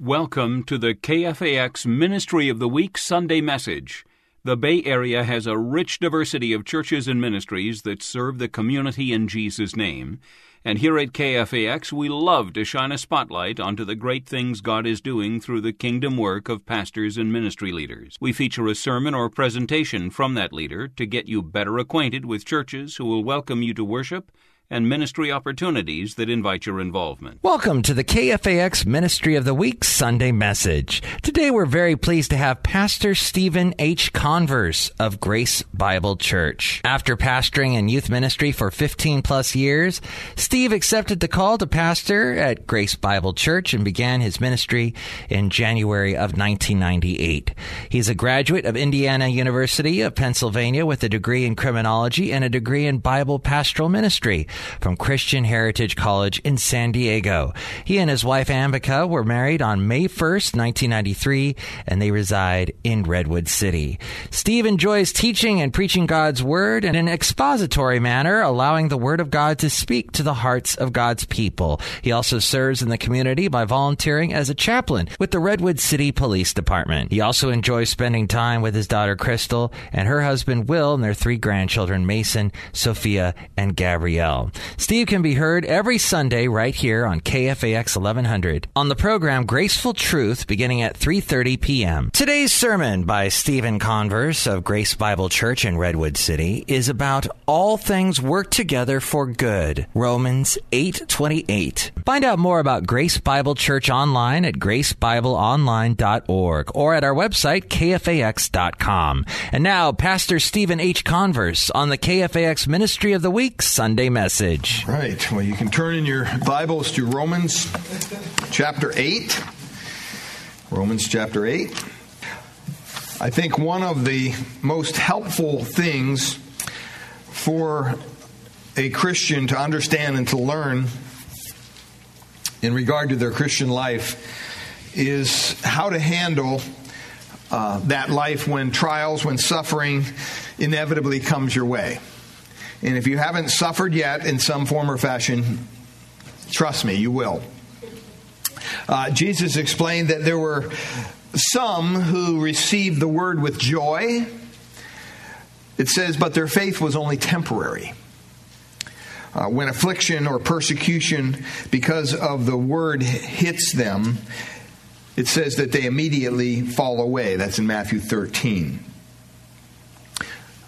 Welcome to the KFAX Ministry of the Week Sunday message. The Bay Area has a rich diversity of churches and ministries that serve the community in Jesus' name. And here at KFAX, we love to shine a spotlight onto the great things God is doing through the kingdom work of pastors and ministry leaders. We feature a sermon or presentation from that leader to get you better acquainted with churches who will welcome you to worship and ministry opportunities that invite your involvement. Welcome to the KFAX Ministry of the Week Sunday message. Today we're very pleased to have Pastor Stephen H. Converse of Grace Bible Church. After pastoring in youth ministry for 15 plus years, Steve accepted the call to pastor at Grace Bible Church and began his ministry in January of 1998. He's a graduate of Indiana University of Pennsylvania with a degree in criminology and a degree in Bible pastoral ministry from Christian Heritage College in San Diego. He and his wife Ambika were married on May 1st, 1993, and they reside in Redwood City. Steve enjoys teaching and preaching God's Word in an expository manner, allowing the Word of God to speak to the hearts of God's people. He also serves in the community by volunteering as a chaplain with the Redwood City Police Department. He also enjoys spending time with his daughter Crystal and her husband Will and their three grandchildren Mason, Sophia, and Gabrielle. Steve can be heard every Sunday right here on KFAX 1100 on the program Graceful Truth beginning at 3:30 p.m. Today's sermon by Stephen Converse of Grace Bible Church in Redwood City is about all things work together for good. Romans 8:28. Find out more about Grace Bible Church online at gracebibleonline.org or at our website kfax.com. And now Pastor Stephen H. Converse on the KFAX Ministry of the Week Sunday message. Right. Well, you can turn in your Bibles to Romans chapter 8. Romans chapter 8. I think one of the most helpful things for a Christian to understand and to learn in regard to their Christian life is how to handle uh, that life when trials, when suffering inevitably comes your way. And if you haven't suffered yet in some form or fashion, trust me, you will. Uh, Jesus explained that there were some who received the word with joy. It says, but their faith was only temporary. Uh, when affliction or persecution because of the word hits them, it says that they immediately fall away. That's in Matthew 13.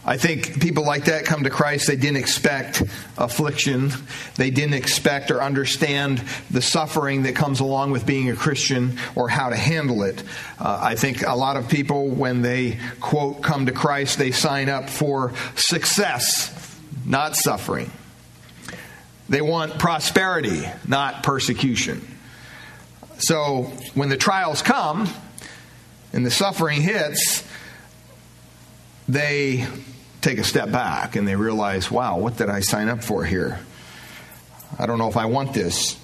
I think people like that come to Christ. They didn't expect affliction. They didn't expect or understand the suffering that comes along with being a Christian or how to handle it. Uh, I think a lot of people, when they, quote, come to Christ, they sign up for success, not suffering. They want prosperity, not persecution. So when the trials come and the suffering hits, they take a step back and they realize, wow, what did I sign up for here? I don't know if I want this.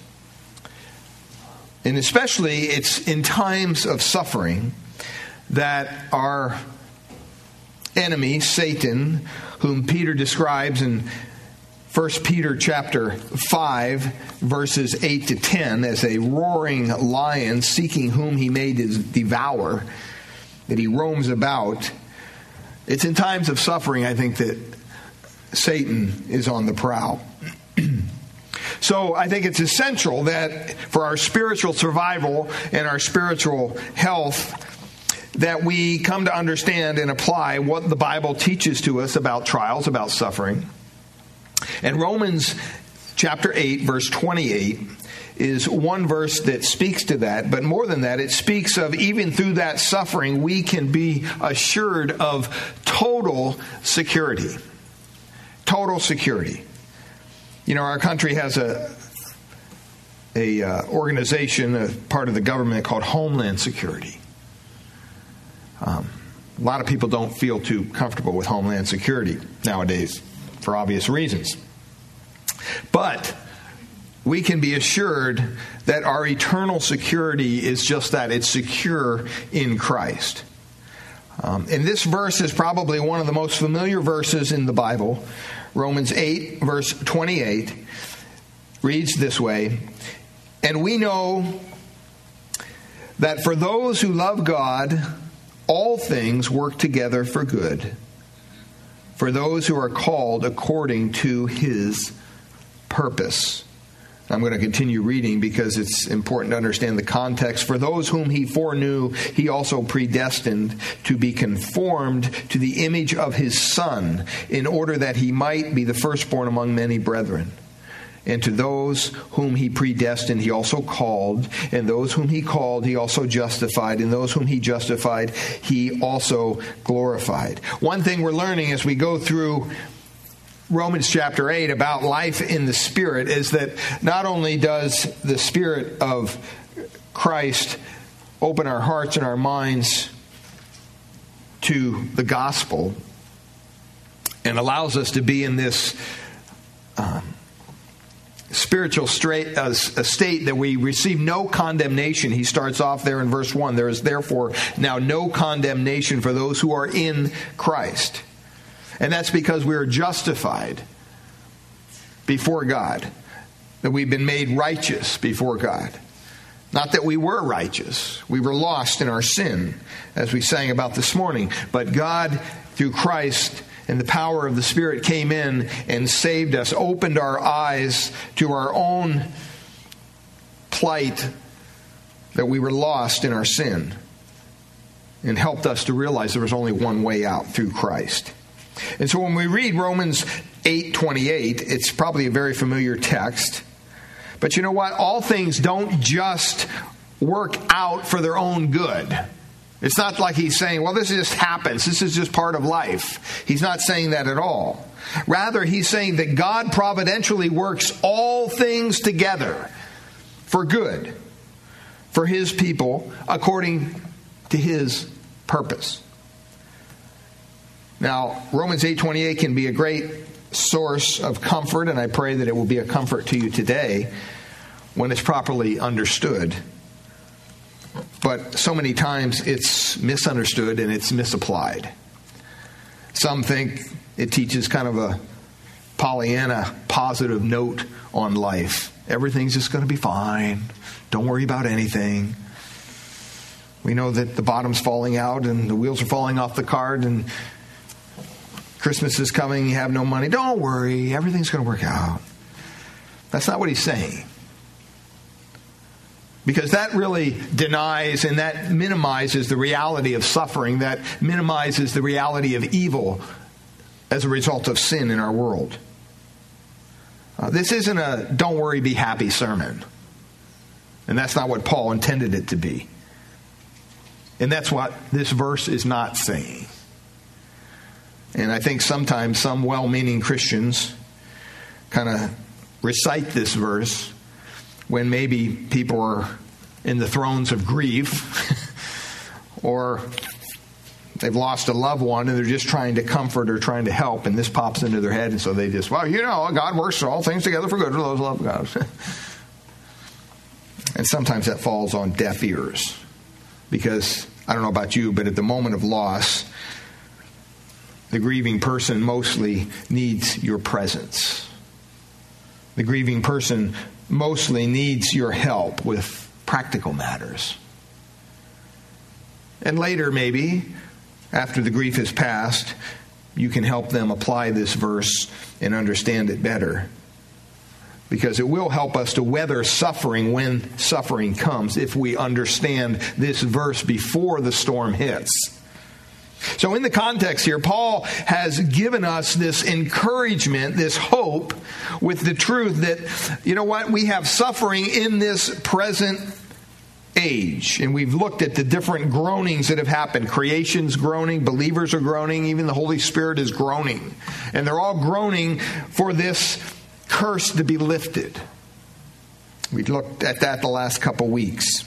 And especially, it's in times of suffering that our enemy, Satan, whom Peter describes in 1 Peter chapter 5 verses 8 to 10 as a roaring lion seeking whom he may devour that he roams about it's in times of suffering, I think, that Satan is on the prowl. so I think it's essential that for our spiritual survival and our spiritual health, that we come to understand and apply what the Bible teaches to us about trials, about suffering. And Romans chapter 8, verse 28 is one verse that speaks to that, but more than that, it speaks of even through that suffering, we can be assured of total security. Total security. You know, our country has a a uh, organization, a part of the government called Homeland Security. Um, a lot of people don't feel too comfortable with Homeland Security nowadays for obvious reasons. But we can be assured that our eternal security is just that it's secure in Christ. Um, and this verse is probably one of the most familiar verses in the Bible. Romans 8, verse 28, reads this way And we know that for those who love God, all things work together for good, for those who are called according to his purpose. I'm going to continue reading because it's important to understand the context. For those whom he foreknew, he also predestined to be conformed to the image of his Son, in order that he might be the firstborn among many brethren. And to those whom he predestined, he also called. And those whom he called, he also justified. And those whom he justified, he also glorified. One thing we're learning as we go through Romans chapter 8 about life in the Spirit is that not only does the Spirit of Christ open our hearts and our minds to the gospel and allows us to be in this um, spiritual straight, uh, state that we receive no condemnation. He starts off there in verse 1. There is therefore now no condemnation for those who are in Christ. And that's because we are justified before God, that we've been made righteous before God. Not that we were righteous, we were lost in our sin, as we sang about this morning. But God, through Christ, and the power of the Spirit came in and saved us, opened our eyes to our own plight that we were lost in our sin, and helped us to realize there was only one way out through Christ. And so when we read Romans 8:28, it's probably a very familiar text. But you know what? All things don't just work out for their own good. It's not like he's saying, well, this just happens. This is just part of life. He's not saying that at all. Rather, he's saying that God providentially works all things together for good for his people according to his purpose. Now, Romans 8:28 can be a great source of comfort and I pray that it will be a comfort to you today when it's properly understood but so many times it's misunderstood and it's misapplied. Some think it teaches kind of a Pollyanna positive note on life. Everything's just going to be fine. Don't worry about anything. We know that the bottom's falling out and the wheels are falling off the cart and Christmas is coming, you have no money. Don't worry, everything's going to work out. That's not what he's saying because that really denies and that minimizes the reality of suffering, that minimizes the reality of evil as a result of sin in our world. Uh, this isn't a don't worry, be happy sermon. And that's not what Paul intended it to be. And that's what this verse is not saying. And I think sometimes some well meaning Christians kind of recite this verse when maybe people are in the thrones of grief or they've lost a loved one and they're just trying to comfort or trying to help and this pops into their head and so they just well you know god works all things together for good for those who love god. And sometimes that falls on deaf ears because i don't know about you but at the moment of loss the grieving person mostly needs your presence the grieving person mostly needs your help with practical matters. And later, maybe, after the grief has passed, you can help them apply this verse and understand it better. Because it will help us to weather suffering when suffering comes if we understand this verse before the storm hits. So, in the context here, Paul has given us this encouragement, this hope, with the truth that, you know what, we have suffering in this present age. And we've looked at the different groanings that have happened. Creation's groaning, believers are groaning, even the Holy Spirit is groaning. And they're all groaning for this curse to be lifted. We looked at that the last couple weeks.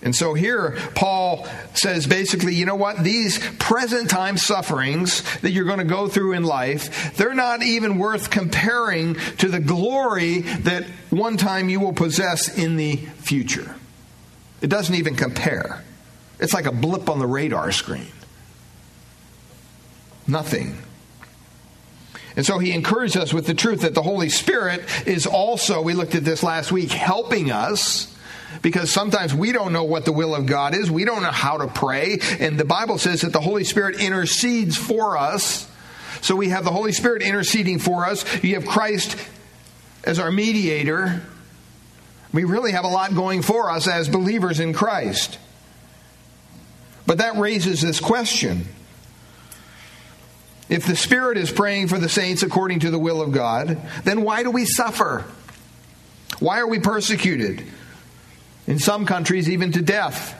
And so here, Paul says basically, you know what? These present time sufferings that you're going to go through in life, they're not even worth comparing to the glory that one time you will possess in the future. It doesn't even compare. It's like a blip on the radar screen. Nothing. And so he encouraged us with the truth that the Holy Spirit is also, we looked at this last week, helping us because sometimes we don't know what the will of God is. We don't know how to pray. And the Bible says that the Holy Spirit intercedes for us. So we have the Holy Spirit interceding for us. You have Christ as our mediator. We really have a lot going for us as believers in Christ. But that raises this question. If the Spirit is praying for the saints according to the will of God, then why do we suffer? Why are we persecuted? In some countries, even to death.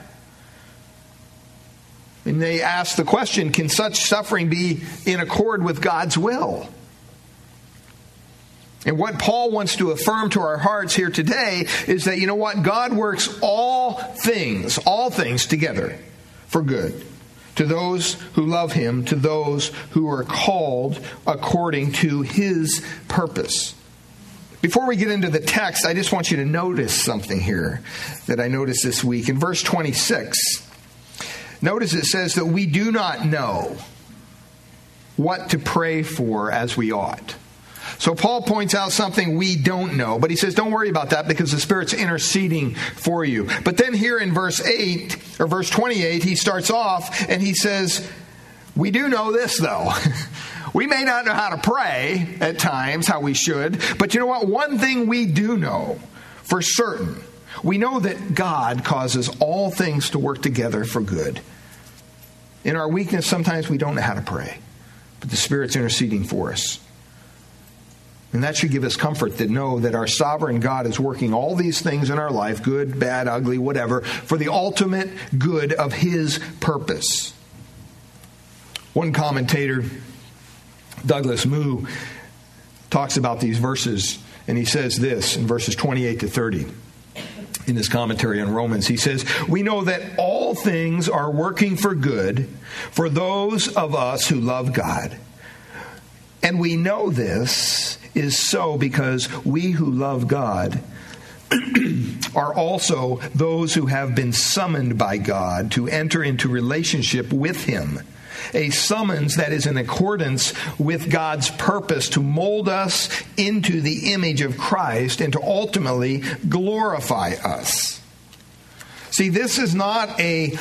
And they ask the question can such suffering be in accord with God's will? And what Paul wants to affirm to our hearts here today is that, you know what? God works all things, all things together for good to those who love him, to those who are called according to his purpose. Before we get into the text, I just want you to notice something here that I noticed this week. In verse 26, notice it says that we do not know what to pray for as we ought. So Paul points out something we don't know, but he says, don't worry about that because the Spirit's interceding for you. But then here in verse 8, or verse 28, he starts off and he says, we do know this though. We may not know how to pray at times, how we should, but you know what? One thing we do know for certain we know that God causes all things to work together for good. In our weakness, sometimes we don't know how to pray, but the Spirit's interceding for us. And that should give us comfort to know that our sovereign God is working all these things in our life, good, bad, ugly, whatever, for the ultimate good of His purpose. One commentator Douglas Moo talks about these verses, and he says this in verses 28 to 30 in his commentary on Romans. He says, We know that all things are working for good for those of us who love God. And we know this is so because we who love God are also those who have been summoned by God to enter into relationship with Him a summons that is in accordance with God's purpose to mold us into the image of Christ and to ultimately glorify us. See, this is not a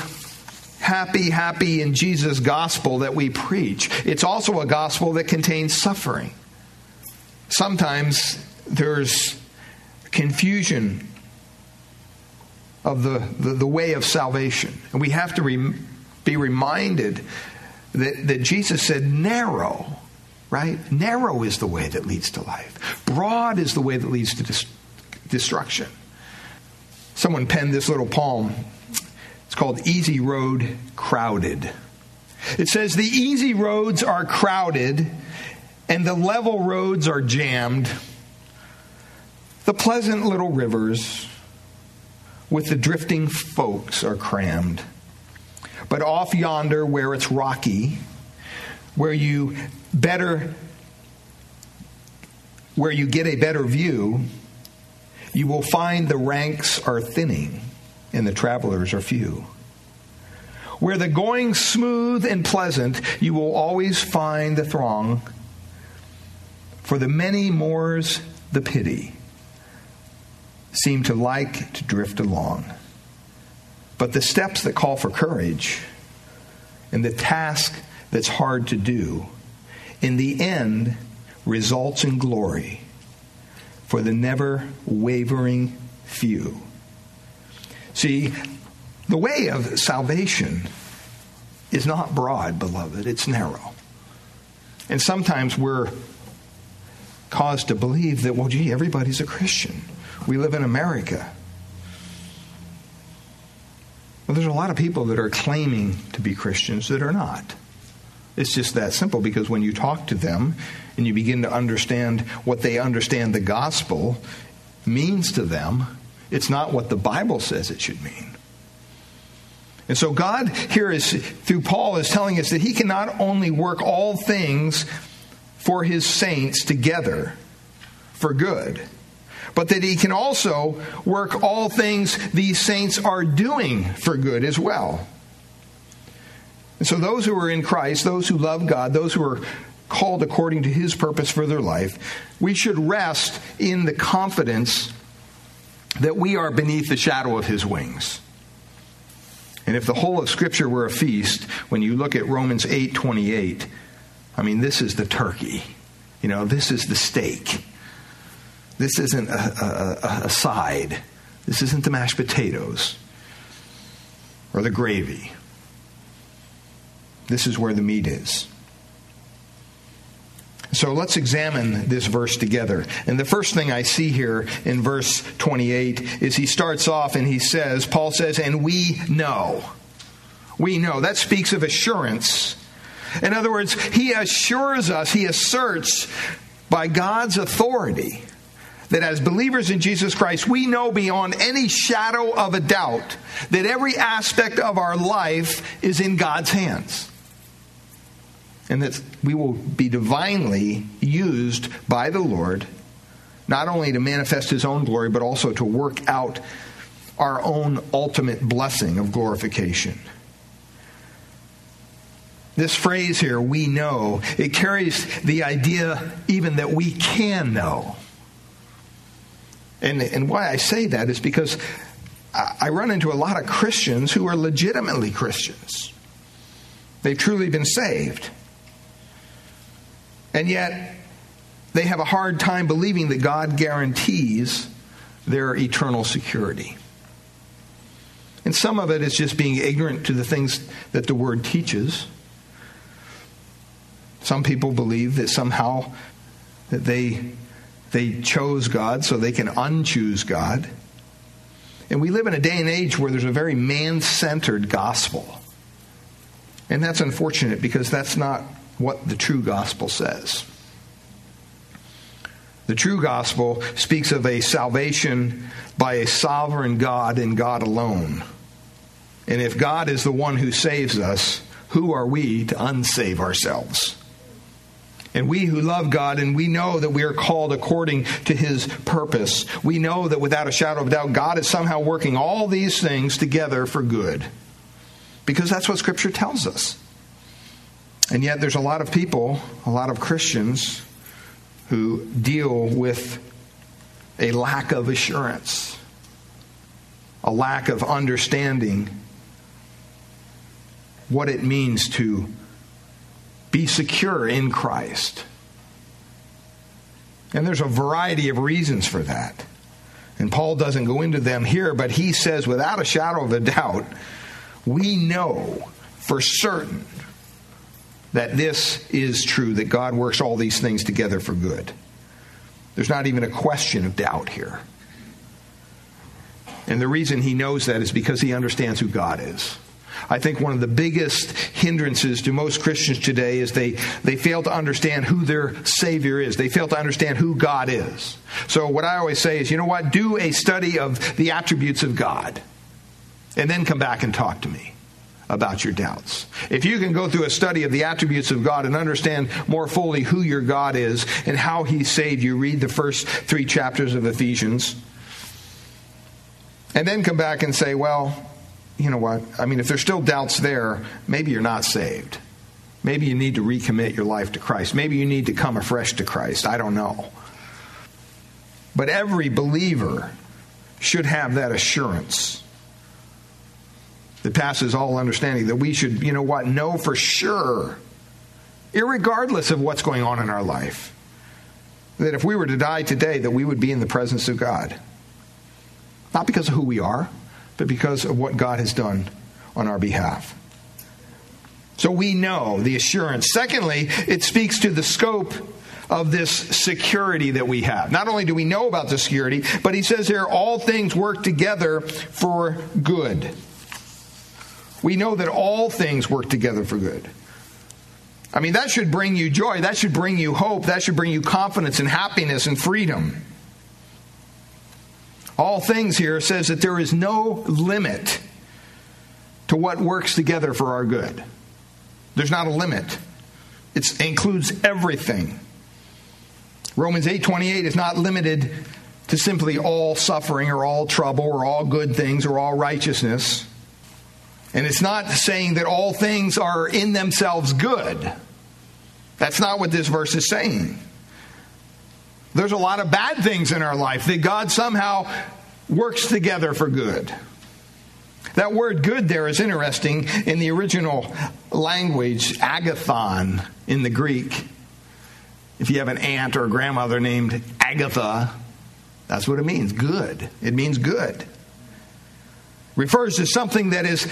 happy, happy in Jesus gospel that we preach. It's also a gospel that contains suffering. Sometimes there's confusion of the, the, the way of salvation. And we have to re- be reminded that, that Jesus said, narrow, right? Narrow is the way that leads to life, broad is the way that leads to dis- destruction. Someone penned this little poem. It's called Easy Road Crowded. It says, The easy roads are crowded and the level roads are jammed. The pleasant little rivers with the drifting folks are crammed. But off yonder, where it's rocky, where you better where you get a better view, you will find the ranks are thinning and the travelers are few. Where the going smooth and pleasant, you will always find the throng. For the many more's the pity, seem to like to drift along. But the steps that call for courage and the task that's hard to do, in the end, results in glory for the never wavering few. See, the way of salvation is not broad, beloved, it's narrow. And sometimes we're caused to believe that, well, gee, everybody's a Christian. We live in America. Well, there's a lot of people that are claiming to be Christians that are not. It's just that simple because when you talk to them and you begin to understand what they understand the gospel means to them. It's not what the Bible says it should mean. And so God here is through Paul is telling us that he can not only work all things for his saints together for good, but that he can also work all things these saints are doing for good as well. And so those who are in Christ, those who love God, those who are called according to his purpose for their life, we should rest in the confidence that we are beneath the shadow of his wings. And if the whole of Scripture were a feast, when you look at Romans 8 28, I mean, this is the turkey. You know, this is the steak. This isn't a, a, a side. This isn't the mashed potatoes or the gravy. This is where the meat is. So let's examine this verse together. And the first thing I see here in verse 28 is he starts off and he says, Paul says, and we know. We know. That speaks of assurance. In other words, he assures us, he asserts by God's authority that as believers in Jesus Christ, we know beyond any shadow of a doubt that every aspect of our life is in God's hands and that we will be divinely used by the Lord, not only to manifest His own glory, but also to work out our own ultimate blessing of glorification. This phrase here, we know, it carries the idea even that we can know. And, and why I say that is because I run into a lot of Christians who are legitimately Christians. They've truly been saved. And yet, they have a hard time believing that God guarantees their eternal security. And some of it is just being ignorant to the things that the Word teaches. Some people believe that somehow that they, they chose God so they can unchoose God. And we live in a day and age where there's a very man centered gospel. And that's unfortunate because that's not what the true gospel says. The true gospel speaks of a salvation by a sovereign God and God alone. And if God is the one who saves us, who are we to unsave ourselves? And we who love God and we know that we are called according to his purpose, we know that without a shadow of doubt, God is somehow working all these things together for good. Because that's what Scripture tells us. And yet, there's a lot of people, a lot of Christians, who deal with a lack of assurance, a lack of understanding what it means to be secure in Christ. And there's a variety of reasons for that. And Paul doesn't go into them here, but he says, without a shadow of a doubt, we know for certain that this is true, that God works all these things together for good. There's not even a question of doubt here. And the reason he knows that is because he understands who God is. I think one of the biggest hindrances to most Christians today is they, they fail to understand who their Savior is. They fail to understand who God is. So, what I always say is, you know what? Do a study of the attributes of God, and then come back and talk to me about your doubts. If you can go through a study of the attributes of God and understand more fully who your God is and how He saved you, read the first three chapters of Ephesians, and then come back and say, well, you know what? I mean, if there's still doubts there, maybe you're not saved. Maybe you need to recommit your life to Christ. Maybe you need to come afresh to Christ. I don't know. But every believer should have that assurance that passes all understanding, that we should, you know what, know for sure, regardless of what's going on in our life, that if we were to die today, that we would be in the presence of God. Not because of who we are, but because of what God has done on our behalf. So we know the assurance. Secondly, it speaks to the scope of this security that we have. Not only do we know about the security, but he says here all things work together for good. We know that all things work together for good. I mean, that should bring you joy. That should bring you hope. That should bring you confidence and happiness and freedom. All things here says that there is no limit to what works together for our good. There's not a limit. It includes everything. Romans 8:28 is not limited to simply all suffering or all trouble or all good things or all righteousness. And it's not saying that all things are in themselves good. That's not what this verse is saying. There's a lot of bad things in our life that God somehow works together for good. That word good there is interesting in the original language, agathon in the Greek. If you have an aunt or a grandmother named Agatha, that's what it means good. It means good. Refers to something that is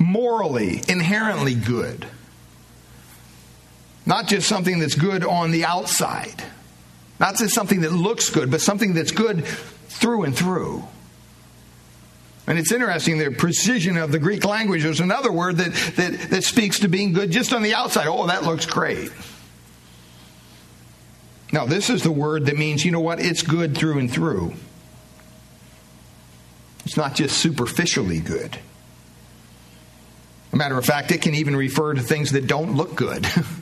morally, inherently good. Not just something that's good on the outside. Not just something that looks good, but something that's good through and through. And it's interesting the precision of the Greek language. There's another word that, that, that speaks to being good just on the outside. Oh, that looks great. Now, this is the word that means, you know what? It's good through and through. It's not just superficially good. A matter of fact, it can even refer to things that don't look good,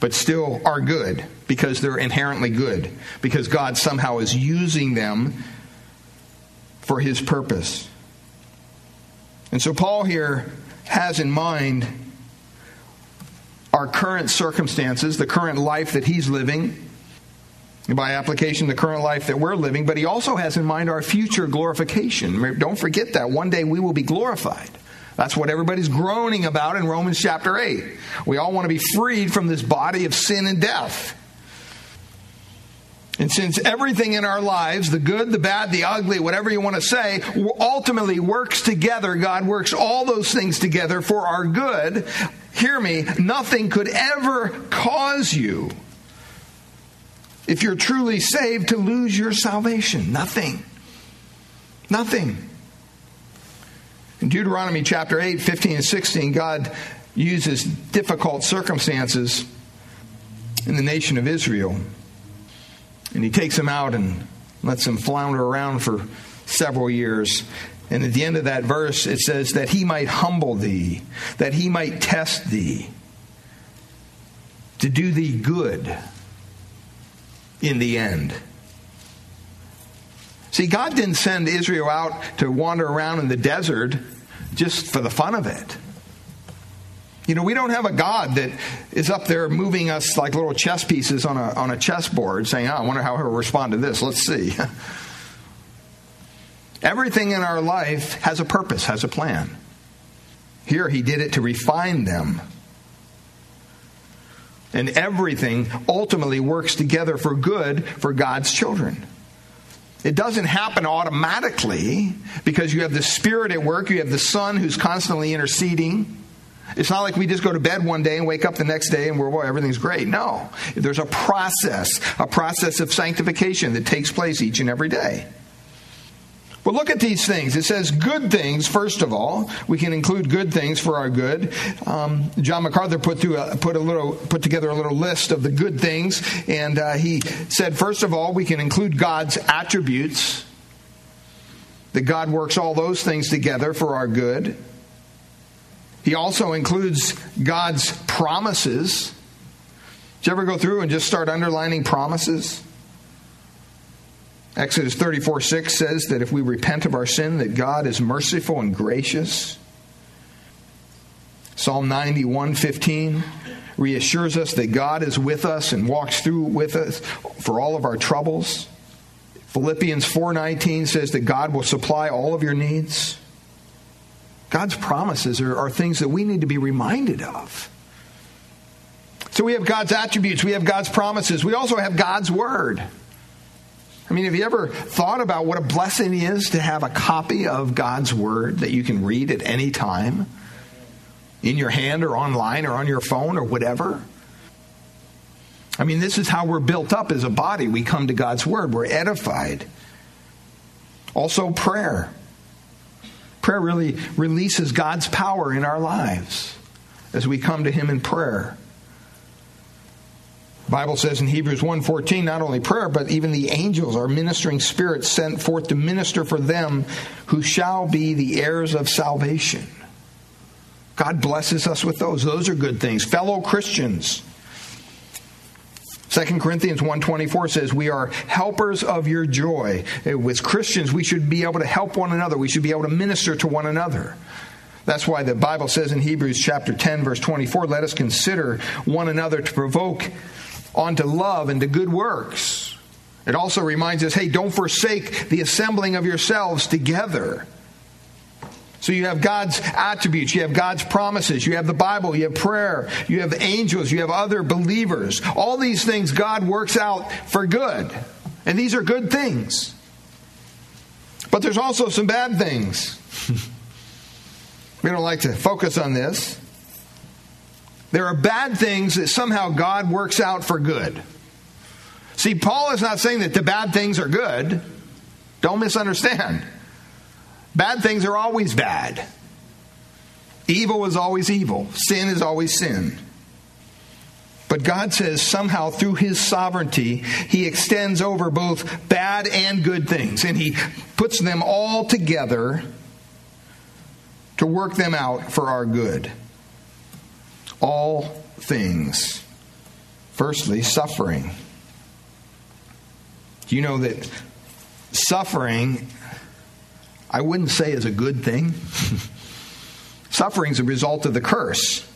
but still are good because they're inherently good, because God somehow is using them for his purpose. And so Paul here has in mind our current circumstances, the current life that he's living, by application, the current life that we're living, but he also has in mind our future glorification. Don't forget that. One day we will be glorified. That's what everybody's groaning about in Romans chapter 8. We all want to be freed from this body of sin and death. And since everything in our lives, the good, the bad, the ugly, whatever you want to say, ultimately works together, God works all those things together for our good, hear me, nothing could ever cause you, if you're truly saved, to lose your salvation. Nothing. Nothing. In Deuteronomy chapter 8, 15 and 16, God uses difficult circumstances in the nation of Israel and he takes them out and lets them flounder around for several years. And at the end of that verse, it says, that he might humble thee, that he might test thee, to do thee good in the end. See, God didn't send Israel out to wander around in the desert just for the fun of it. You know, we don't have a God that is up there moving us like little chess pieces on a, on a chessboard saying, oh, I wonder how he'll respond to this. Let's see. Everything in our life has a purpose, has a plan. Here, he did it to refine them. And everything ultimately works together for good for God's children. It doesn't happen automatically because you have the Spirit at work, you have the Son who's constantly interceding. It's not like we just go to bed one day and wake up the next day and we're, well, everything's great. No. There's a process, a process of sanctification that takes place each and every day. But look at these things. It says good things, first of all. We can include good things for our good. Um, John MacArthur put, a, put, a little, put together a little list of the good things, and uh, he said, first of all, we can include God's attributes, that God works all those things together for our good. He also includes God's promises. Did you ever go through and just start underlining promises? Exodus 34 6 says that if we repent of our sin, that God is merciful and gracious. Psalm 91 15 reassures us that God is with us and walks through with us for all of our troubles. Philippians 4:19 says that God will supply all of your needs. God's promises are, are things that we need to be reminded of. So we have God's attributes, we have God's promises, we also have God's word. I mean, have you ever thought about what a blessing it is to have a copy of God's word that you can read at any time in your hand or online or on your phone or whatever? I mean, this is how we're built up as a body. We come to God's word, we're edified. Also, prayer. Prayer really releases God's power in our lives as we come to Him in prayer. Bible says in Hebrews 1:14 not only prayer but even the angels are ministering spirits sent forth to minister for them who shall be the heirs of salvation. God blesses us with those. Those are good things. Fellow Christians. 2 Corinthians 1:24 says we are helpers of your joy. Uh, with Christians we should be able to help one another. We should be able to minister to one another. That's why the Bible says in Hebrews chapter 10 verse 24 let us consider one another to provoke onto love and to good works. It also reminds us hey, don't forsake the assembling of yourselves together. So you have God's attributes, you have God's promises, you have the Bible, you have prayer, you have angels, you have other believers. All these things God works out for good. And these are good things. But there's also some bad things. we don't like to focus on this. There are bad things that somehow God works out for good. See, Paul is not saying that the bad things are good. Don't misunderstand. Bad things are always bad. Evil is always evil. Sin is always sin. But God says somehow through his sovereignty, he extends over both bad and good things, and he puts them all together to work them out for our good all things. Firstly, suffering. Do you know that suffering, I wouldn't say is a good thing? suffering is a result of the curse.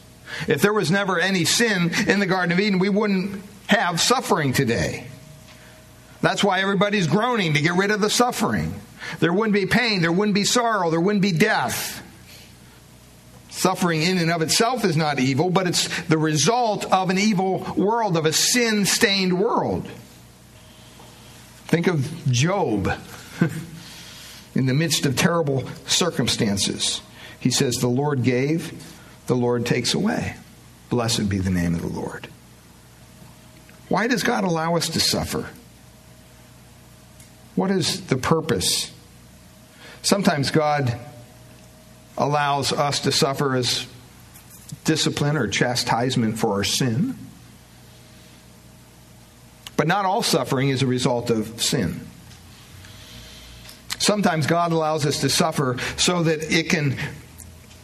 If there was never any sin in the Garden of Eden, we wouldn't have suffering today. That's why everybody's groaning to get rid of the suffering. There wouldn't be pain, there wouldn't be sorrow, there wouldn't be death. Suffering in and of itself is not evil, but it's the result of an evil world, of a sin stained world. Think of Job in the midst of terrible circumstances. He says, The Lord gave, the Lord takes away. Blessed be the name of the Lord. Why does God allow us to suffer? What is the purpose? Sometimes God allows us to suffer as discipline or chastisement for our sin. But not all suffering is a result of sin. Sometimes God allows us to suffer so that it can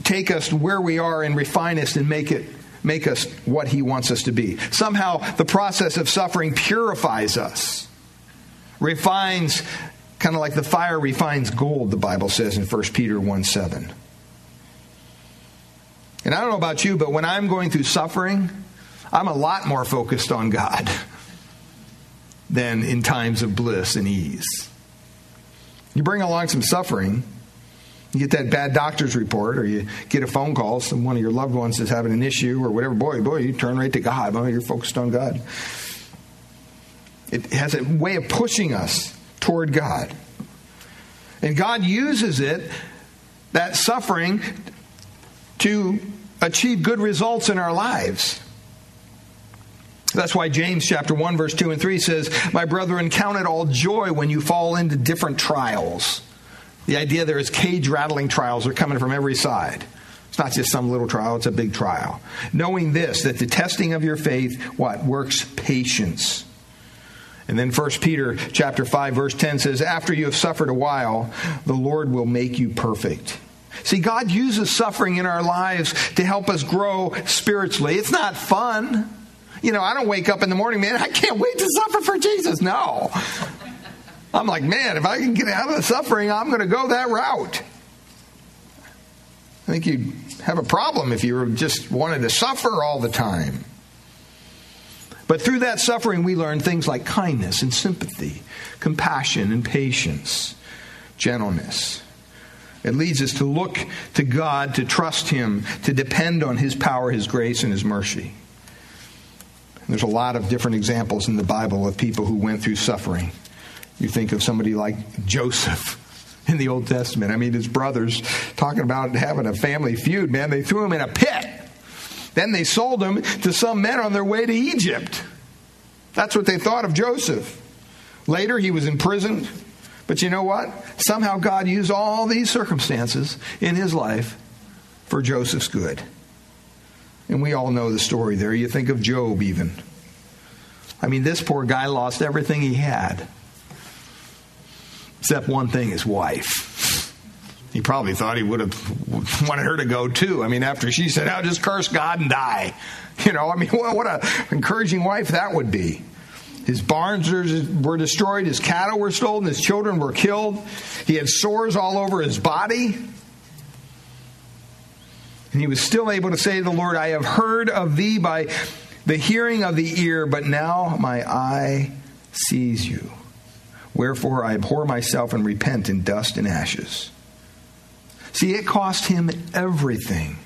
take us where we are and refine us and make it make us what he wants us to be. Somehow the process of suffering purifies us. Refines kind of like the fire refines gold, the Bible says in 1 Peter 1 7. And I don't know about you, but when I'm going through suffering, I'm a lot more focused on God than in times of bliss and ease. You bring along some suffering, you get that bad doctor's report, or you get a phone call, some one of your loved ones is having an issue, or whatever. Boy, boy, you turn right to God. Boy, you're focused on God. It has a way of pushing us toward God. And God uses it, that suffering, to achieve good results in our lives. That's why James chapter 1 verse 2 and 3 says, "My brethren, count it all joy when you fall into different trials." The idea there is cage rattling trials are coming from every side. It's not just some little trial, it's a big trial. Knowing this that the testing of your faith what works patience. And then 1 Peter chapter 5 verse 10 says, "After you have suffered a while, the Lord will make you perfect." See, God uses suffering in our lives to help us grow spiritually. It's not fun. You know, I don't wake up in the morning, man, I can't wait to suffer for Jesus. No. I'm like, man, if I can get out of the suffering, I'm going to go that route. I think you'd have a problem if you just wanted to suffer all the time. But through that suffering, we learn things like kindness and sympathy, compassion and patience, gentleness. It leads us to look to God, to trust Him, to depend on His power, His grace, and His mercy. There's a lot of different examples in the Bible of people who went through suffering. You think of somebody like Joseph in the Old Testament. I mean, his brothers talking about having a family feud, man. They threw him in a pit. Then they sold him to some men on their way to Egypt. That's what they thought of Joseph. Later, he was imprisoned but you know what? Somehow God used all these circumstances in his life for Joseph's good. And we all know the story there. You think of Job, even. I mean, this poor guy lost everything he had, except one thing his wife. He probably thought he would have wanted her to go too. I mean, after she said, I'll just curse God and die. You know, I mean, what an encouraging wife that would be. His barns were destroyed, his cattle were stolen, his children were killed. He had sores all over his body. And he was still able to say to the Lord, I have heard of thee by the hearing of the ear, but now my eye sees you. Wherefore I abhor myself and repent in dust and ashes. See, it cost him everything.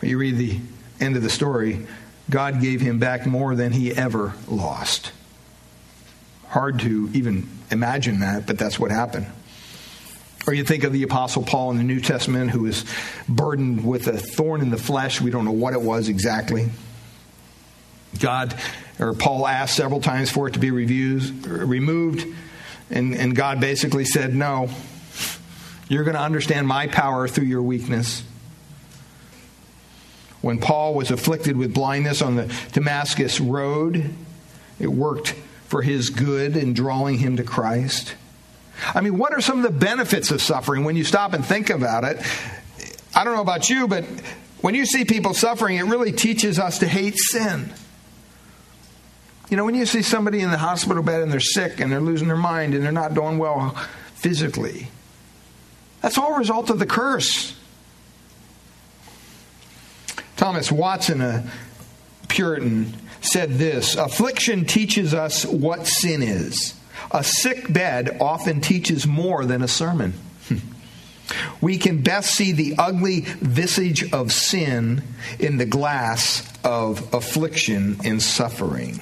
But you read the end of the story, God gave him back more than he ever lost. Hard to even imagine that, but that's what happened. Or you think of the Apostle Paul in the New Testament who was burdened with a thorn in the flesh. We don't know what it was exactly. God, or Paul asked several times for it to be reviewed, removed, and, and God basically said, No, you're going to understand my power through your weakness. When Paul was afflicted with blindness on the Damascus road, it worked for his good in drawing him to Christ. I mean, what are some of the benefits of suffering when you stop and think about it? I don't know about you, but when you see people suffering, it really teaches us to hate sin. You know, when you see somebody in the hospital bed and they're sick and they're losing their mind and they're not doing well physically, that's all a result of the curse. Thomas Watson, a Puritan, said this Affliction teaches us what sin is. A sick bed often teaches more than a sermon. we can best see the ugly visage of sin in the glass of affliction and suffering.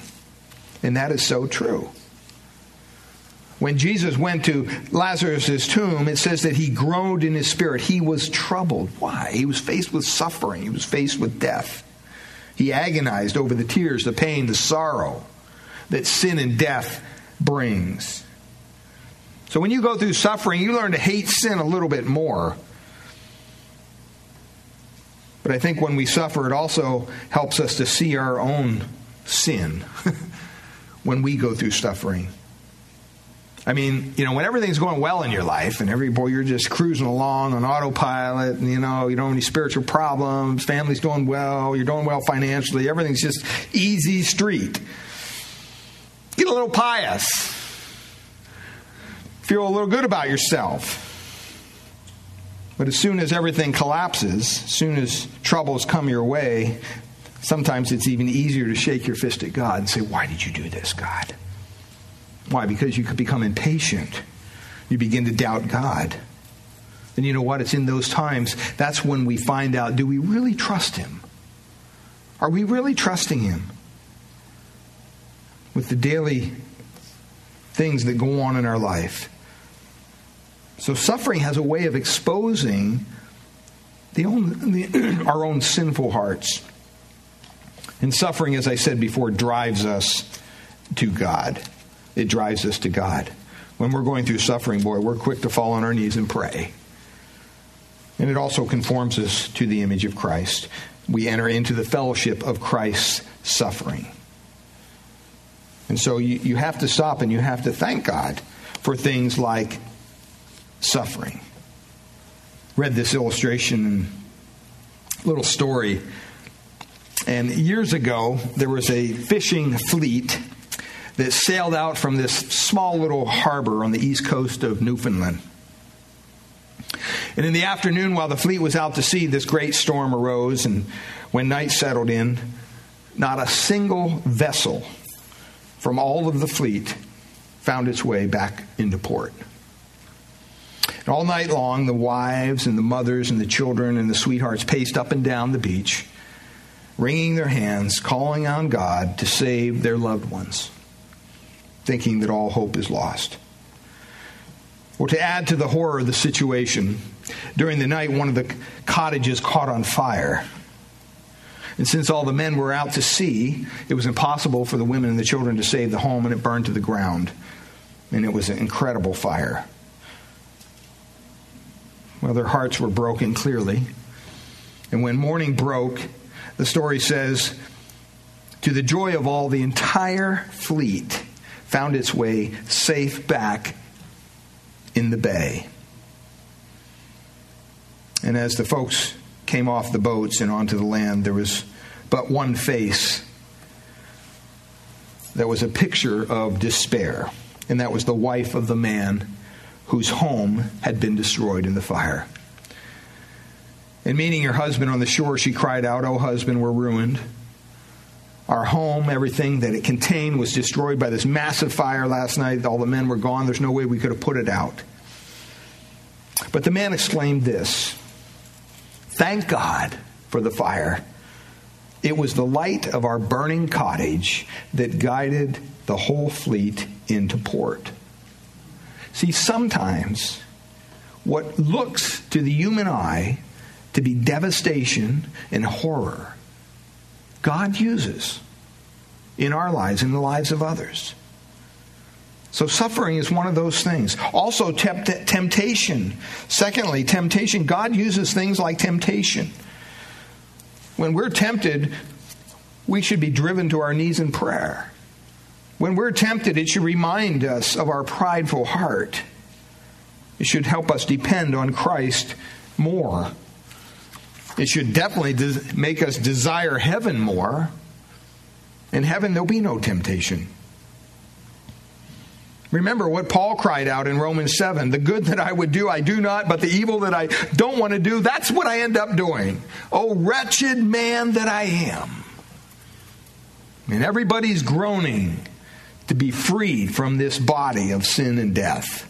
And that is so true. When Jesus went to Lazarus' tomb, it says that he groaned in his spirit. He was troubled. Why? He was faced with suffering, he was faced with death. He agonized over the tears, the pain, the sorrow that sin and death brings. So when you go through suffering, you learn to hate sin a little bit more. But I think when we suffer, it also helps us to see our own sin when we go through suffering. I mean, you know, when everything's going well in your life and every boy you're just cruising along on autopilot and you know, you don't have any spiritual problems, family's doing well, you're doing well financially, everything's just easy street. Get a little pious. Feel a little good about yourself. But as soon as everything collapses, as soon as troubles come your way, sometimes it's even easier to shake your fist at God and say, Why did you do this, God? Why? Because you could become impatient. You begin to doubt God. And you know what? It's in those times that's when we find out do we really trust Him? Are we really trusting Him? With the daily things that go on in our life. So suffering has a way of exposing the own, the, our own sinful hearts. And suffering, as I said before, drives us to God. It drives us to God. When we're going through suffering, boy, we're quick to fall on our knees and pray. And it also conforms us to the image of Christ. We enter into the fellowship of Christ's suffering. And so you, you have to stop and you have to thank God for things like suffering. Read this illustration, little story. And years ago, there was a fishing fleet that sailed out from this small little harbor on the east coast of Newfoundland. And in the afternoon, while the fleet was out to sea, this great storm arose, and when night settled in, not a single vessel from all of the fleet found its way back into port. And all night long, the wives and the mothers and the children and the sweethearts paced up and down the beach, wringing their hands, calling on God to save their loved ones thinking that all hope is lost. Or to add to the horror of the situation, during the night, one of the cottages caught on fire. And since all the men were out to sea, it was impossible for the women and the children to save the home, and it burned to the ground. And it was an incredible fire. Well, their hearts were broken clearly. And when morning broke, the story says To the joy of all, the entire fleet found its way safe back in the bay. And as the folks came off the boats and onto the land, there was but one face that was a picture of despair, and that was the wife of the man whose home had been destroyed in the fire. And meeting her husband on the shore, she cried out, Oh, husband, we're ruined. Our home, everything that it contained, was destroyed by this massive fire last night. All the men were gone. There's no way we could have put it out. But the man exclaimed this Thank God for the fire. It was the light of our burning cottage that guided the whole fleet into port. See, sometimes what looks to the human eye to be devastation and horror, God uses in our lives, in the lives of others. So, suffering is one of those things. Also, tempt- temptation. Secondly, temptation. God uses things like temptation. When we're tempted, we should be driven to our knees in prayer. When we're tempted, it should remind us of our prideful heart. It should help us depend on Christ more. It should definitely make us desire heaven more. In heaven, there'll be no temptation. Remember what Paul cried out in Romans 7 the good that I would do, I do not, but the evil that I don't want to do, that's what I end up doing. Oh, wretched man that I am. And everybody's groaning to be freed from this body of sin and death.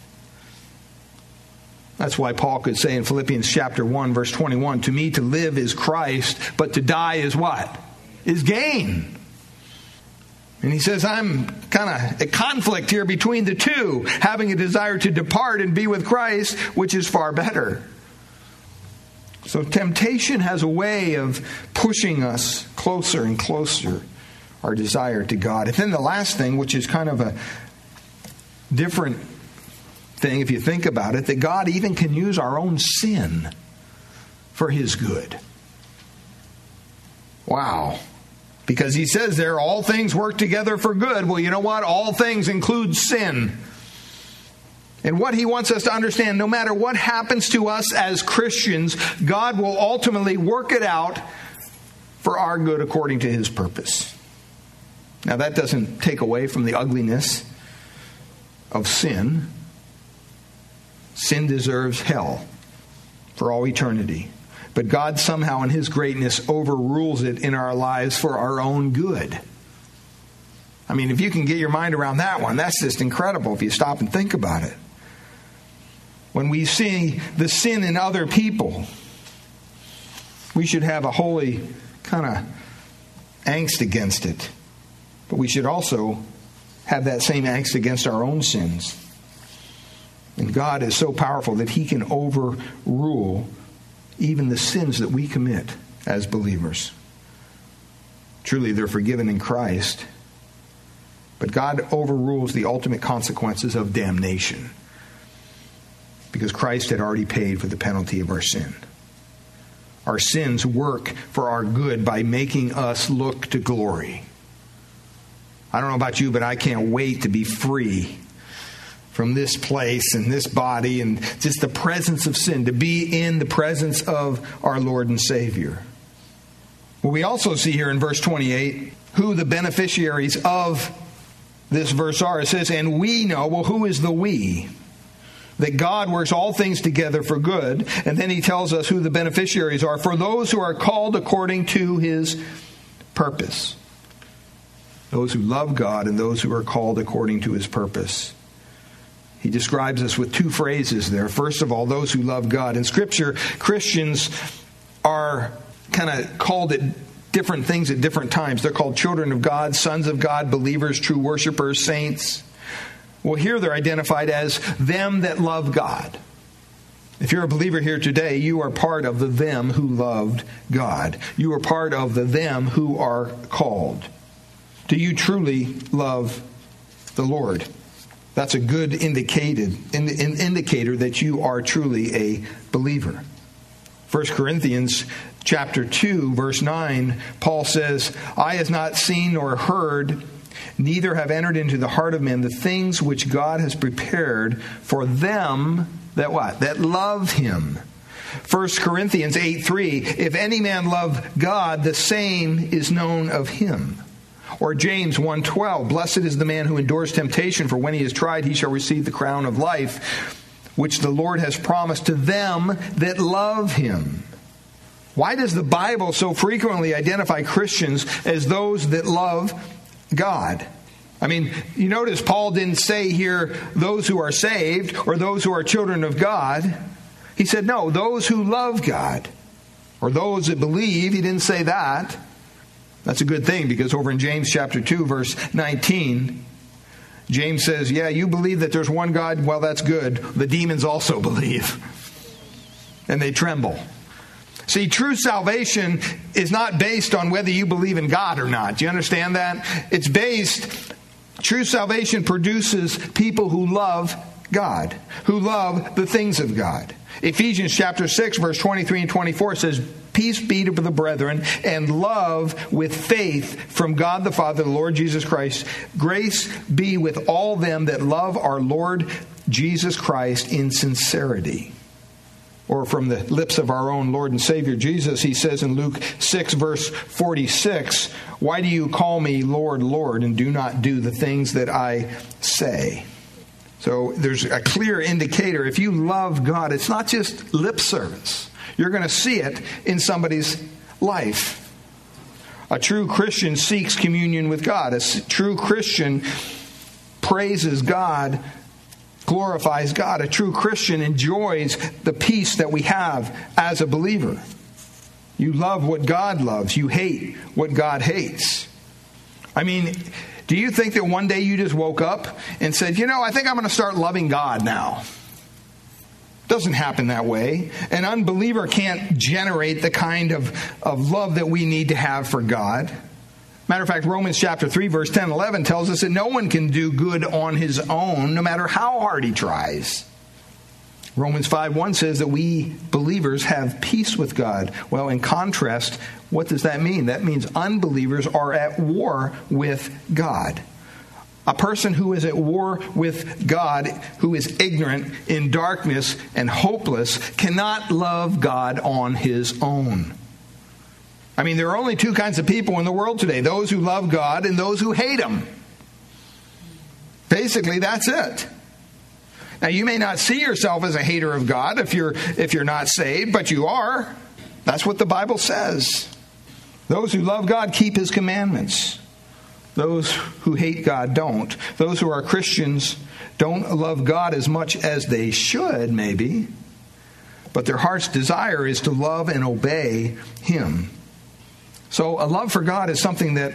That's why Paul could say in Philippians chapter 1 verse 21, to me to live is Christ, but to die is what? Is gain. And he says, I'm kind of a conflict here between the two, having a desire to depart and be with Christ, which is far better. So temptation has a way of pushing us closer and closer, our desire to God. And then the last thing, which is kind of a different thing if you think about it, that God even can use our own sin for his good. Wow. Because he says there, all things work together for good. Well, you know what? All things include sin. And what he wants us to understand no matter what happens to us as Christians, God will ultimately work it out for our good according to his purpose. Now, that doesn't take away from the ugliness of sin. Sin deserves hell for all eternity. But God somehow, in His greatness, overrules it in our lives for our own good. I mean, if you can get your mind around that one, that's just incredible if you stop and think about it. When we see the sin in other people, we should have a holy kind of angst against it. But we should also have that same angst against our own sins. And God is so powerful that He can overrule even the sins that we commit as believers. Truly, they're forgiven in Christ. But God overrules the ultimate consequences of damnation because Christ had already paid for the penalty of our sin. Our sins work for our good by making us look to glory. I don't know about you, but I can't wait to be free from this place and this body and just the presence of sin, to be in the presence of our Lord and Savior. Well, we also see here in verse 28 who the beneficiaries of this verse are. It says, And we know, well, who is the we? That God works all things together for good. And then he tells us who the beneficiaries are for those who are called according to his purpose. Those who love God and those who are called according to his purpose. He describes us with two phrases there. First of all, those who love God. In Scripture, Christians are kind of called it different things at different times. They're called children of God, sons of God, believers, true worshipers, saints. Well, here they're identified as them that love God. If you're a believer here today, you are part of the them who loved God. You are part of the them who are called. Do you truly love the Lord? That's a good indicated, in, in, indicator that you are truly a believer. 1 Corinthians chapter 2 verse 9 Paul says, "Eye has not seen nor heard neither have entered into the heart of man the things which God has prepared for them that what? That love him." 1 Corinthians 8 3, if any man love God, the same is known of him. Or James 1:12, blessed is the man who endures temptation, for when he is tried, he shall receive the crown of life, which the Lord has promised to them that love him. Why does the Bible so frequently identify Christians as those that love God? I mean, you notice Paul didn't say here those who are saved or those who are children of God. He said, no, those who love God or those that believe. He didn't say that. That's a good thing because over in James chapter 2, verse 19, James says, Yeah, you believe that there's one God. Well, that's good. The demons also believe, and they tremble. See, true salvation is not based on whether you believe in God or not. Do you understand that? It's based, true salvation produces people who love God, who love the things of God. Ephesians chapter 6, verse 23 and 24 says, Peace be to the brethren and love with faith from God the Father, the Lord Jesus Christ. Grace be with all them that love our Lord Jesus Christ in sincerity. Or from the lips of our own Lord and Savior Jesus, he says in Luke 6, verse 46, Why do you call me Lord, Lord, and do not do the things that I say? So there's a clear indicator. If you love God, it's not just lip service. You're going to see it in somebody's life. A true Christian seeks communion with God. A true Christian praises God, glorifies God. A true Christian enjoys the peace that we have as a believer. You love what God loves, you hate what God hates. I mean, do you think that one day you just woke up and said, you know, I think I'm going to start loving God now? Doesn't happen that way. An unbeliever can't generate the kind of, of love that we need to have for God. Matter of fact, Romans chapter 3, verse 10 11 tells us that no one can do good on his own, no matter how hard he tries. Romans 5 1 says that we believers have peace with God. Well, in contrast, what does that mean? That means unbelievers are at war with God. A person who is at war with God, who is ignorant, in darkness, and hopeless, cannot love God on his own. I mean, there are only two kinds of people in the world today those who love God and those who hate Him. Basically, that's it. Now, you may not see yourself as a hater of God if you're, if you're not saved, but you are. That's what the Bible says. Those who love God keep His commandments. Those who hate God don't. Those who are Christians don't love God as much as they should, maybe, but their heart's desire is to love and obey Him. So, a love for God is something that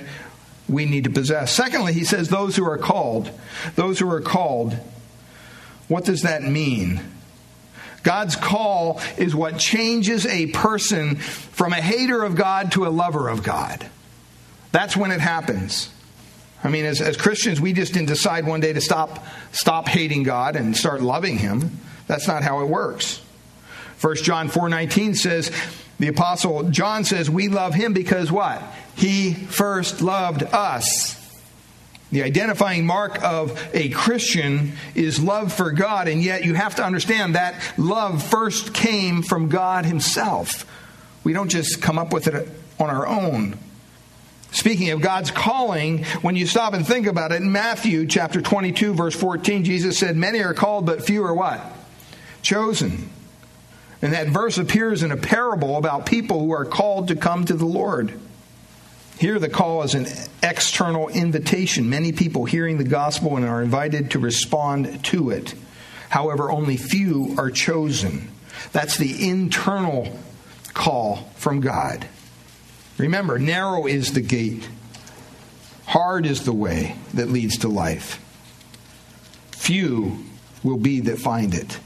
we need to possess. Secondly, he says, those who are called. Those who are called what does that mean? God's call is what changes a person from a hater of God to a lover of God. That's when it happens. I mean, as, as Christians, we just didn't decide one day to stop, stop hating God and start loving Him. That's not how it works. 1 John 4.19 says, the Apostle John says, we love Him because what? He first loved us. The identifying mark of a Christian is love for God, and yet you have to understand that love first came from God Himself. We don't just come up with it on our own. Speaking of God's calling, when you stop and think about it, in Matthew chapter 22, verse 14, Jesus said, Many are called, but few are what? Chosen. And that verse appears in a parable about people who are called to come to the Lord. Here, the call is an external invitation. Many people hearing the gospel and are invited to respond to it. However, only few are chosen. That's the internal call from God. Remember, narrow is the gate, hard is the way that leads to life. Few will be that find it.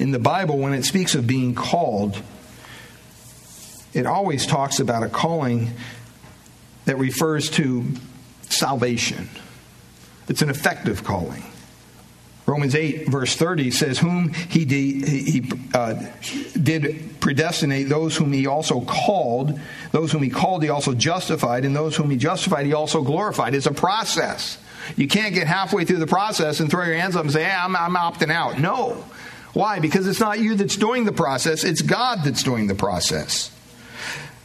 In the Bible, when it speaks of being called, it always talks about a calling that refers to salvation. It's an effective calling. Romans 8, verse 30 says, Whom he, de- he uh, did predestinate, those whom he also called. Those whom he called, he also justified. And those whom he justified, he also glorified. It's a process. You can't get halfway through the process and throw your hands up and say, hey, I'm, I'm opting out. No. Why? Because it's not you that's doing the process, it's God that's doing the process.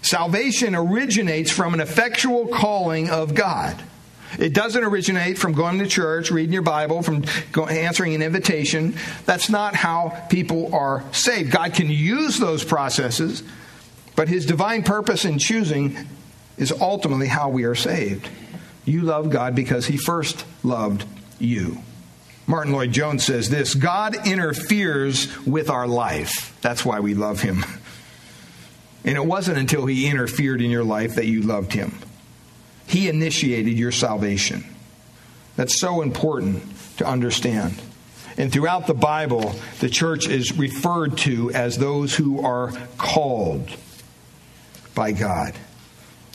Salvation originates from an effectual calling of God. It doesn't originate from going to church, reading your Bible, from answering an invitation. That's not how people are saved. God can use those processes, but His divine purpose in choosing is ultimately how we are saved. You love God because He first loved you. Martyn Lloyd-Jones says this God interferes with our life. That's why we love Him. And it wasn't until He interfered in your life that you loved Him. He initiated your salvation. That's so important to understand. And throughout the Bible, the church is referred to as those who are called by God.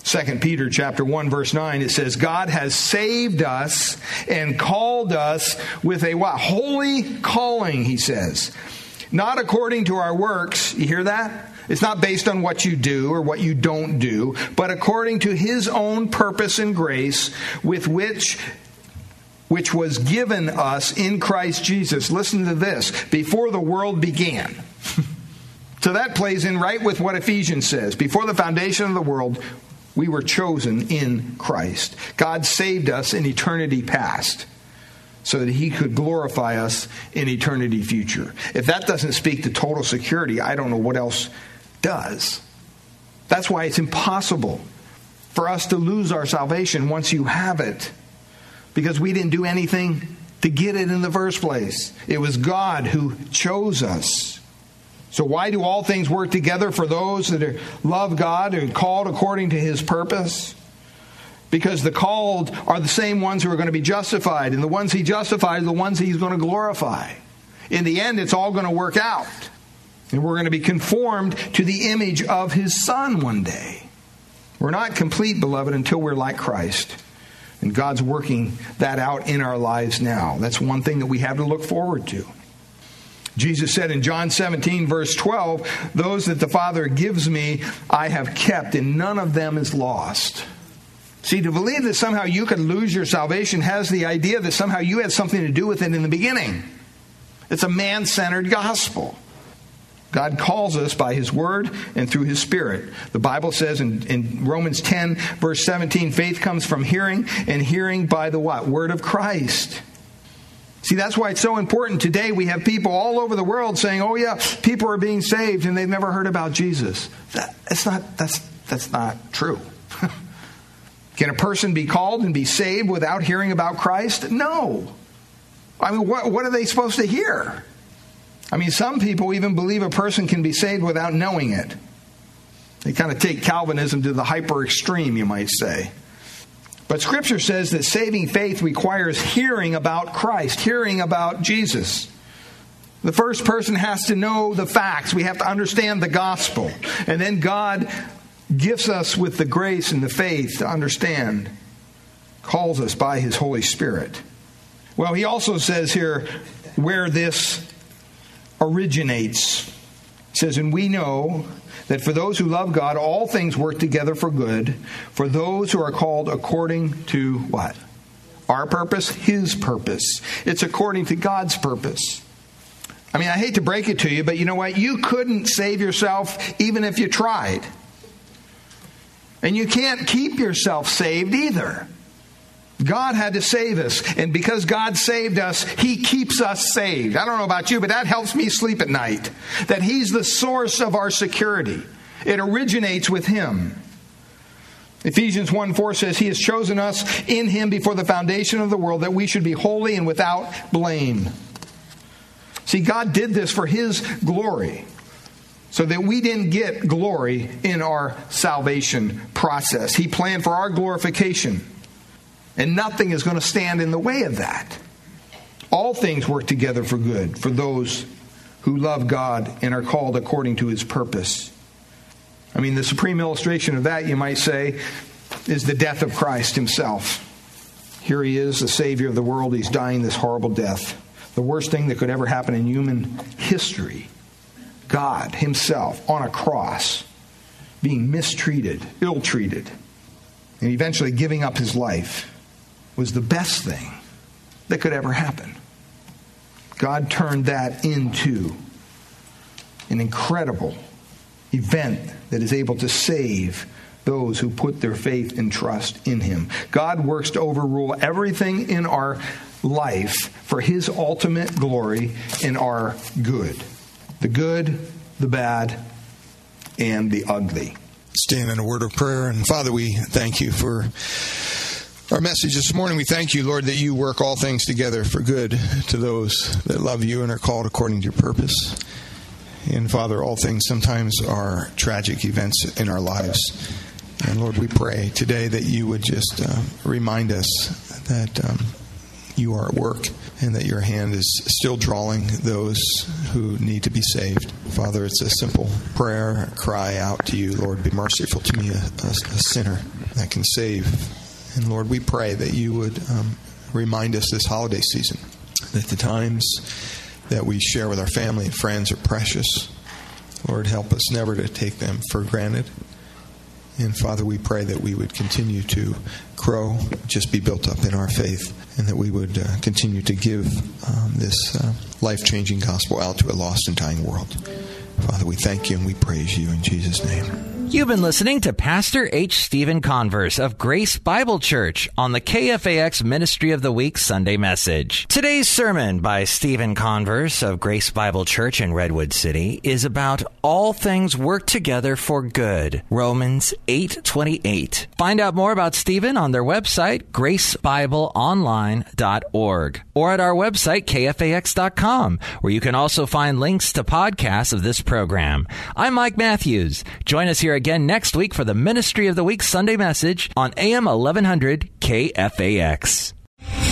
2 Peter chapter 1 verse 9 it says God has saved us and called us with a what holy calling he says not according to our works you hear that it's not based on what you do or what you don't do, but according to his own purpose and grace with which which was given us in Christ Jesus. Listen to this, before the world began. so that plays in right with what Ephesians says. Before the foundation of the world, we were chosen in Christ. God saved us in eternity past so that he could glorify us in eternity future. If that doesn't speak to total security, I don't know what else does. That's why it's impossible for us to lose our salvation once you have it, because we didn't do anything to get it in the first place. It was God who chose us. So, why do all things work together for those that are, love God and called according to his purpose? Because the called are the same ones who are going to be justified, and the ones he justifies are the ones he's going to glorify. In the end, it's all going to work out. And we're going to be conformed to the image of his son one day. We're not complete, beloved, until we're like Christ. And God's working that out in our lives now. That's one thing that we have to look forward to. Jesus said in John 17, verse 12, Those that the Father gives me, I have kept, and none of them is lost. See, to believe that somehow you could lose your salvation has the idea that somehow you had something to do with it in the beginning. It's a man centered gospel. God calls us by His Word and through His Spirit. The Bible says in, in, Romans 10, verse 17, faith comes from hearing, and hearing by the what? Word of Christ. See, that's why it's so important. Today we have people all over the world saying, oh, yeah, people are being saved and they've never heard about Jesus. That, that's, not, that's, that's not true. Can a person be called and be saved without hearing about Christ? No. I mean, what, what are they supposed to hear? I mean, some people even believe a person can be saved without knowing it. They kind of take Calvinism to the hyper extreme, you might say. But Scripture says that saving faith requires hearing about Christ, hearing about Jesus. The first person has to know the facts. We have to understand the gospel. And then God gifts us with the grace and the faith to understand, calls us by His Holy Spirit. Well, He also says here where this originates. It says, And we know that for those who love God, all things work together for good, for those who are called according to what? Our purpose, His purpose. It's according to God's purpose. I mean, I hate to break it to you, but you know what? You couldn't save yourself even if you tried. And you can't keep yourself saved either. God had to save us. And because God saved us, He keeps us saved. I don't know about you, but that helps me sleep at night. That He's the source of our security, it originates with Him. Ephesians 1 4 says, He has chosen us in Him before the foundation of the world that we should be holy and without blame. See, God did this for His glory so that we didn't get glory in our salvation process. He planned for our glorification. And nothing is going to stand in the way of that. All things work together for good for those who love God and are called according to his purpose. I mean, the supreme illustration of that, you might say, is the death of Christ himself. Here he is, the Savior of the world. He's dying this horrible death. the worst thing that could ever happen in human history. God Himself on a cross, being mistreated, ill treated, and eventually giving up His life was the best thing that could ever happen. God turned that into an incredible event that is able to save those who put their faith and trust in Him. God works to overrule everything in our life for His ultimate glory and our good. The good, the bad, and the ugly. Stand in a word of prayer. And Father, we thank you for our message this morning. We thank you, Lord, that you work all things together for good to those that love you and are called according to your purpose. And Father, all things sometimes are tragic events in our lives. And Lord, we pray today that you would just uh, remind us that um, you are at work and that your hand is still drawing those who need to be saved. Father, it's a simple prayer, cry out to you, Lord, be merciful to me, a, a, a sinner that can save. And Lord, we pray that you would um, remind us this holiday season that the times that we share with our family and friends are precious. Lord, help us never to take them for granted. And Father, we pray that we would continue to grow, just be built up in our faith, and that we would uh, continue to give um, this uh, life changing gospel out to a lost and dying world. Father, we thank you and we praise you in Jesus' name. You've been listening to Pastor H. Stephen Converse of Grace Bible Church on the KFAX Ministry of the Week Sunday message. Today's sermon by Stephen Converse of Grace Bible Church in Redwood City is about all things work together for good. Romans 8:28. Find out more about Stephen on their website gracebibleonline.org or at our website kfax.com where you can also find links to podcasts of this program. I'm Mike Matthews. Join us here again next week for the Ministry of the Week Sunday message on AM 1100 KFAX.